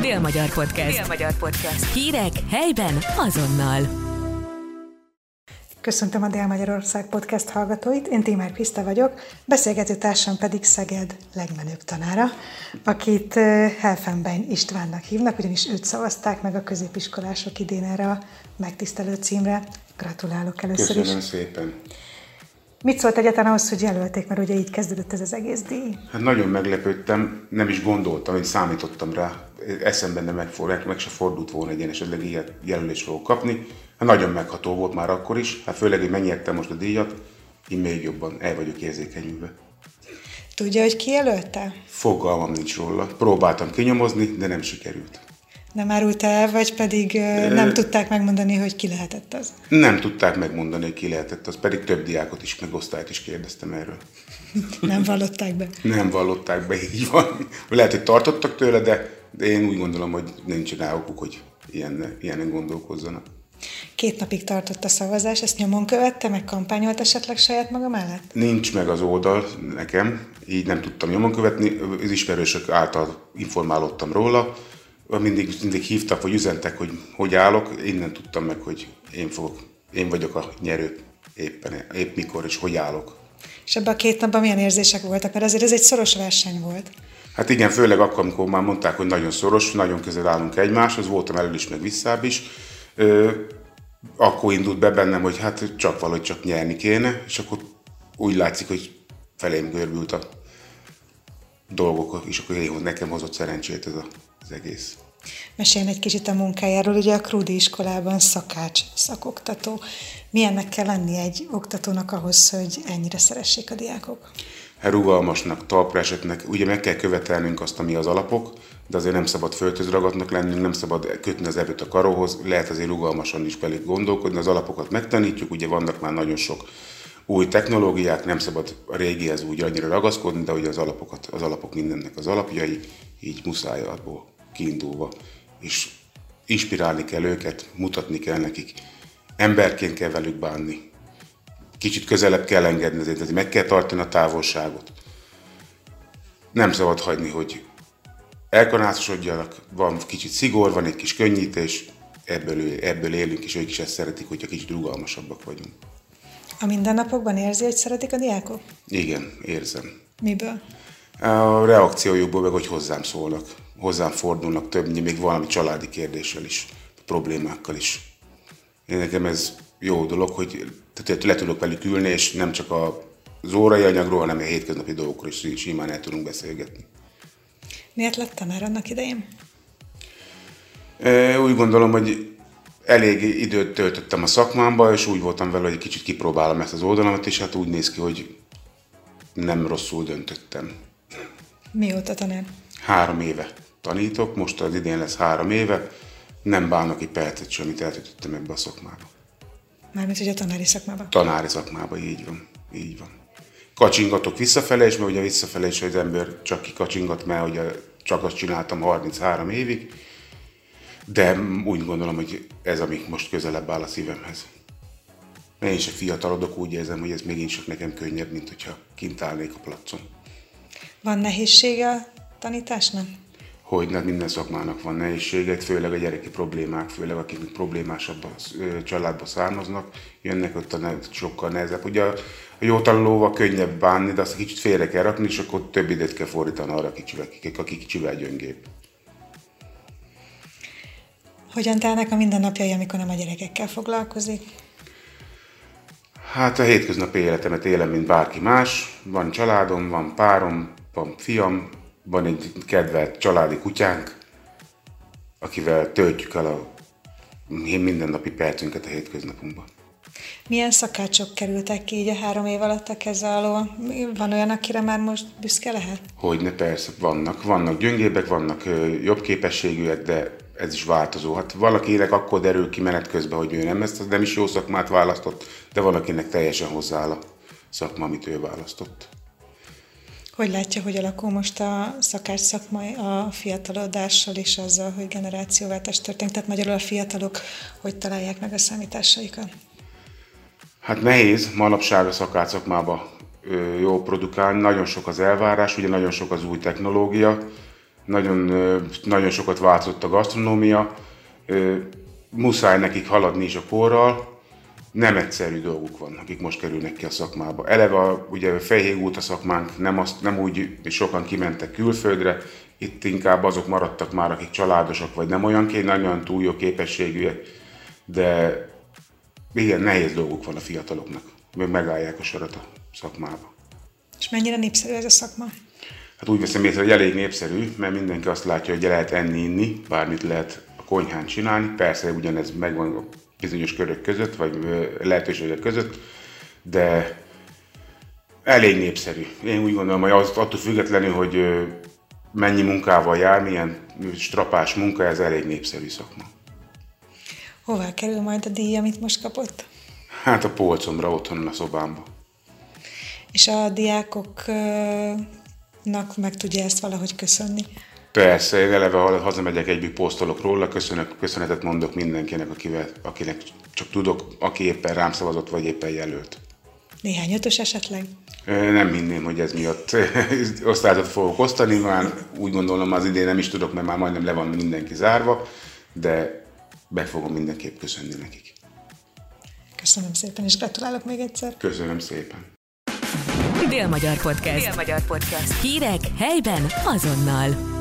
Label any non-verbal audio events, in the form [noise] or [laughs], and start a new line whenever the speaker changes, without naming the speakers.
Dél-Magyar Podcast. Dél-Magyar Podcast. Hírek helyben azonnal.
Köszöntöm a Dél-Magyarország Podcast hallgatóit, én Tímár Kriszta vagyok, beszélgető társam pedig Szeged legmenőbb tanára, akit Helfenbein Istvánnak hívnak, ugyanis őt szavazták meg a középiskolások idén erre a megtisztelő címre. Gratulálok először
Köszönöm
is.
szépen.
Mit szólt egyáltalán ahhoz, hogy jelölték, mert ugye így kezdődött ez az egész díj?
Hát nagyon meglepődtem, nem is gondoltam, hogy számítottam rá. Eszemben nem megfordult, meg se fordult volna egy ilyen esetleg ilyen jelölést fogok kapni. Hát nagyon megható volt már akkor is, hát főleg, hogy megnyertem most a díjat, én még jobban el vagyok érzékenyülve.
Tudja, hogy ki jelölte?
Fogalmam nincs róla. Próbáltam kinyomozni, de nem sikerült.
Nem árult el, vagy pedig nem tudták megmondani, hogy ki lehetett az?
Nem tudták megmondani, hogy ki lehetett, az pedig több diákot is, meg osztályt is kérdeztem erről. [laughs]
Nem vallották be.
Nem vallották be, így van. Lehet, hogy tartottak tőle, de, de én úgy gondolom, hogy nincs rá okuk, hogy ilyen, ilyenen gondolkozzanak.
Két napig tartott a szavazás, ezt nyomon követte, meg kampányolt esetleg saját maga mellett?
Nincs meg az oldal nekem, így nem tudtam nyomon követni, az ismerősök által informálódtam róla, mindig, mindig hívtak, vagy üzentek, hogy hogy állok, én nem tudtam meg, hogy én, fogok, én vagyok a nyerő éppen, épp mikor és hogy állok.
És ebben a két napban milyen érzések voltak? Mert azért ez egy szoros verseny volt.
Hát igen, főleg akkor, amikor már mondták, hogy nagyon szoros, nagyon közel állunk egymáshoz, voltam elől is, meg visszább is. Ö, akkor indult be bennem, hogy hát csak valahogy csak nyerni kéne, és akkor úgy látszik, hogy felém görbült a dolgok, és akkor nekem hozott szerencsét ez a, az egész.
Meséljen egy kicsit a munkájáról, ugye a Krúdi iskolában szakács, szakoktató. Milyennek kell lenni egy oktatónak ahhoz, hogy ennyire szeressék a diákok?
Hát rugalmasnak, talpra esetnek, ugye meg kell követelnünk azt, ami az alapok, de azért nem szabad föltözragadnak lennünk, nem szabad kötni az ebőt a karóhoz, lehet azért rugalmasan is belé gondolkodni, az alapokat megtanítjuk, ugye vannak már nagyon sok új technológiák, nem szabad a régihez úgy annyira ragaszkodni, de ugye az alapokat, az alapok mindennek az alapjai, így muszáj abból kiindulva, és inspirálni kell őket, mutatni kell nekik, emberként kell velük bánni, kicsit közelebb kell engedni, azért meg kell tartani a távolságot. Nem szabad hagyni, hogy elkanászosodjanak, van kicsit szigor, van egy kis könnyítés, ebből, ebből élünk, és ők is ezt szeretik, hogyha kicsit rugalmasabbak vagyunk.
A mindennapokban érzi, hogy szeretik a diákok?
Igen, érzem.
Miből?
A reakciójukból meg, hogy hozzám szólnak, hozzám fordulnak többnyire, még valami családi kérdéssel is, problémákkal is. Én nekem ez jó dolog, hogy tehát le tudok velük ülni, és nem csak az órai anyagról, hanem a hétköznapi dolgokról is simán el tudunk beszélgetni.
Miért lett tanár annak idején?
Úgy gondolom, hogy elég időt töltöttem a szakmámba, és úgy voltam vele, hogy egy kicsit kipróbálom ezt az oldalamat, és hát úgy néz ki, hogy nem rosszul döntöttem.
Mióta tanár?
Három éve tanítok, most az idén lesz három éve, nem bánok egy percet sem, amit eltöltöttem ebbe a szakmába.
Mármint, hogy a tanári szakmában?
Tanári szakmában, így van. Így van. Kacsingatok visszafele is, mert ugye visszafele is, hogy az ember csak kikacsingat, mert ugye csak azt csináltam 33 évig, de úgy gondolom, hogy ez, ami most közelebb áll a szívemhez. Én is fiatalodok, úgy érzem, hogy ez még csak nekem könnyebb, mint hogyha kint állnék a placon.
Van nehézsége a tanításnak?
Hogy minden szakmának van nehézsége, főleg a gyereki problémák, főleg akik problémásabb családba származnak, jönnek ott a ne, sokkal nehezebb. Ugye a, a jó tanulóval könnyebb bánni, de azt kicsit félre kell rakni, és akkor több időt kell fordítani arra, kicsivel, akik, akik kicsivel gyöngébb.
Hogyan telnek a mindennapjai, amikor nem a gyerekekkel foglalkozik?
Hát a hétköznapi életemet élem, mint bárki más. Van családom, van párom, van fiam, van egy kedvelt családi kutyánk, akivel töltjük el a mindennapi percünket a hétköznapunkban.
Milyen szakácsok kerültek ki így a három év alatt a keze alól? Van olyan, akire már most büszke lehet?
Hogyne, persze, vannak. Vannak gyöngébbek, vannak jobb képességűek, de ez is változó. Hát valakinek akkor derül ki menet közben, hogy ő nem ezt nem is jó szakmát választott, de valakinek teljesen hozzááll a szakma, amit ő választott.
Hogy látja, hogy alakul most a szakács szakma a fiatalodással és azzal, hogy generációváltás történik? Tehát magyarul a fiatalok hogy találják meg a számításaikat?
Hát nehéz manapság a szakács szakmába jó produkálni, nagyon sok az elvárás, ugye nagyon sok az új technológia, nagyon, nagyon sokat változott a gasztronómia, muszáj nekik haladni is a korral, nem egyszerű dolguk van, akik most kerülnek ki a szakmába. Eleve a, ugye Fejhég út a szakmánk, nem, azt, nem úgy, hogy sokan kimentek külföldre, itt inkább azok maradtak már, akik családosak, vagy nem olyan, nem olyan túl jó képességűek, de igen, nehéz dolguk van a fiataloknak, hogy megállják a sorat a szakmába.
És mennyire népszerű ez a szakma?
Hát úgy veszem észre, hogy elég népszerű, mert mindenki azt látja, hogy lehet enni, inni, bármit lehet a konyhán csinálni. Persze ugyanez megvan a bizonyos körök között, vagy lehetőségek között, de elég népszerű. Én úgy gondolom, hogy az, attól függetlenül, hogy mennyi munkával jár, milyen strapás munka, ez elég népszerű szakma.
Hová kerül majd a díj, amit most kapott?
Hát a polcomra, otthon a szobámba.
És a diákoknak meg tudja ezt valahogy köszönni?
Persze, én eleve hazamegyek, egyik posztolok róla, köszönök, köszönetet mondok mindenkinek, akivel, akinek csak tudok, aki éppen rám szavazott, vagy éppen jelölt.
Néhány ötös esetleg?
Nem hinném, hogy ez miatt [laughs] osztályzat fogok osztani, már úgy gondolom az idén nem is tudok, mert már majdnem le van mindenki zárva, de be fogom mindenképp köszönni nekik.
Köszönöm szépen, és gratulálok még egyszer.
Köszönöm szépen.
Dél-Magyar Podcast. Dél-Magyar Podcast. Hírek helyben azonnal.